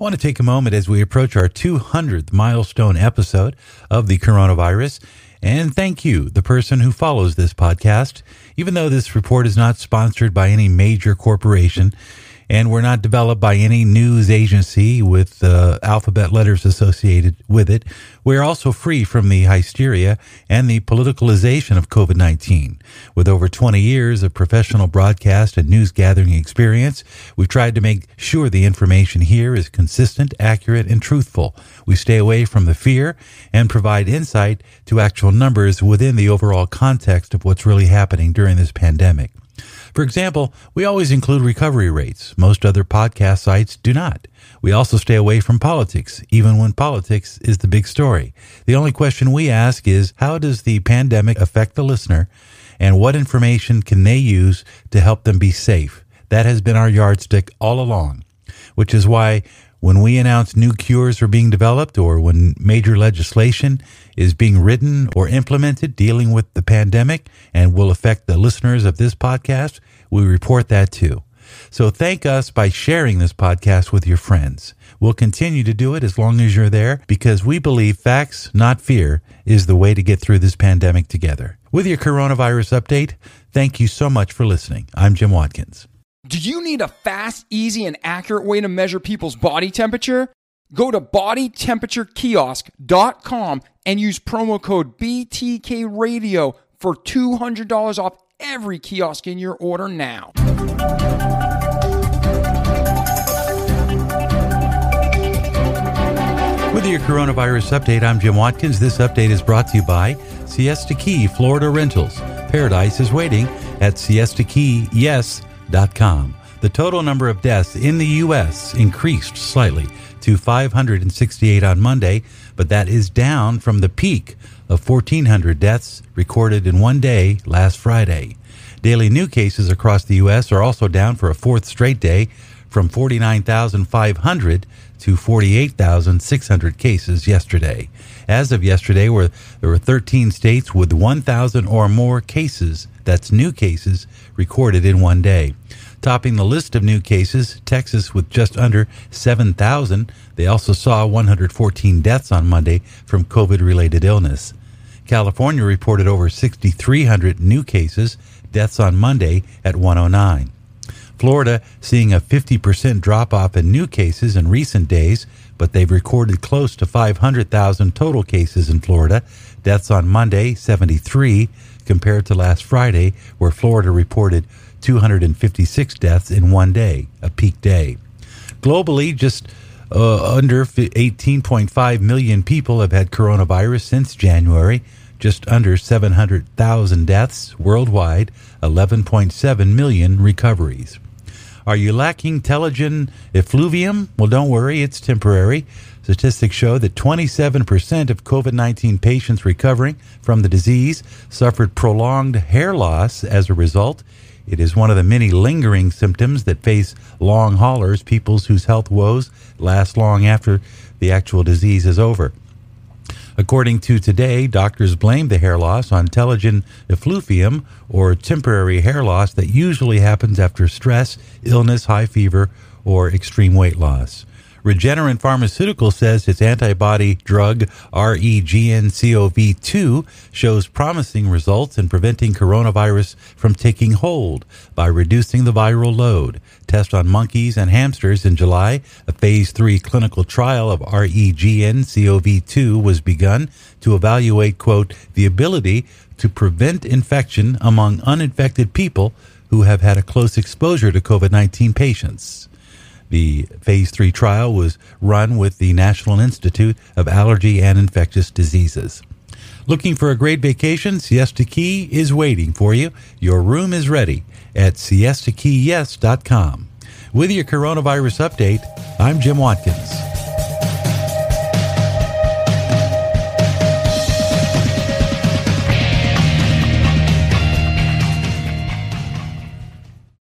I want to take a moment as we approach our 200th milestone episode of the coronavirus and thank you, the person who follows this podcast. Even though this report is not sponsored by any major corporation, and we're not developed by any news agency with uh, alphabet letters associated with it. We're also free from the hysteria and the politicalization of COVID 19. With over 20 years of professional broadcast and news gathering experience, we've tried to make sure the information here is consistent, accurate, and truthful. We stay away from the fear and provide insight to actual numbers within the overall context of what's really happening during this pandemic. For example, we always include recovery rates. Most other podcast sites do not. We also stay away from politics, even when politics is the big story. The only question we ask is how does the pandemic affect the listener and what information can they use to help them be safe? That has been our yardstick all along, which is why when we announce new cures are being developed or when major legislation is being written or implemented dealing with the pandemic and will affect the listeners of this podcast, we report that too. So thank us by sharing this podcast with your friends. We'll continue to do it as long as you're there because we believe facts, not fear, is the way to get through this pandemic together. With your coronavirus update, thank you so much for listening. I'm Jim Watkins. Do you need a fast, easy, and accurate way to measure people's body temperature? Go to bodytemperaturekiosk.com and use promo code BTKRadio for $200 off every kiosk in your order now. With your coronavirus update, I'm Jim Watkins. This update is brought to you by Siesta Key Florida Rentals. Paradise is waiting at siestakeyyes.com. The total number of deaths in the U.S. increased slightly to 568 on Monday, but that is down from the peak of 1,400 deaths recorded in one day last Friday. Daily new cases across the U.S. are also down for a fourth straight day from 49,500 to 48,600 cases yesterday. As of yesterday, there were 13 states with 1,000 or more cases, that's new cases, recorded in one day. Topping the list of new cases, Texas with just under 7,000. They also saw 114 deaths on Monday from COVID related illness. California reported over 6,300 new cases, deaths on Monday at 109. Florida seeing a 50% drop off in new cases in recent days, but they've recorded close to 500,000 total cases in Florida. Deaths on Monday, 73, compared to last Friday, where Florida reported 256 deaths in one day, a peak day. Globally, just uh, under 18.5 million people have had coronavirus since January, just under 700,000 deaths worldwide, 11.7 million recoveries. Are you lacking telogen effluvium? Well, don't worry, it's temporary. Statistics show that 27% of COVID 19 patients recovering from the disease suffered prolonged hair loss as a result. It is one of the many lingering symptoms that face long haulers, people whose health woes last long after the actual disease is over. According to Today, doctors blame the hair loss on telogen effluvium, or temporary hair loss that usually happens after stress, illness, high fever, or extreme weight loss. Regeneron Pharmaceutical says its antibody drug REGN-COV2 shows promising results in preventing coronavirus from taking hold by reducing the viral load. Test on monkeys and hamsters in July, a phase 3 clinical trial of REGN-COV2 was begun to evaluate quote the ability to prevent infection among uninfected people who have had a close exposure to COVID-19 patients. The phase three trial was run with the National Institute of Allergy and Infectious Diseases. Looking for a great vacation? Siesta Key is waiting for you. Your room is ready at siestakeyyes.com. With your coronavirus update, I'm Jim Watkins.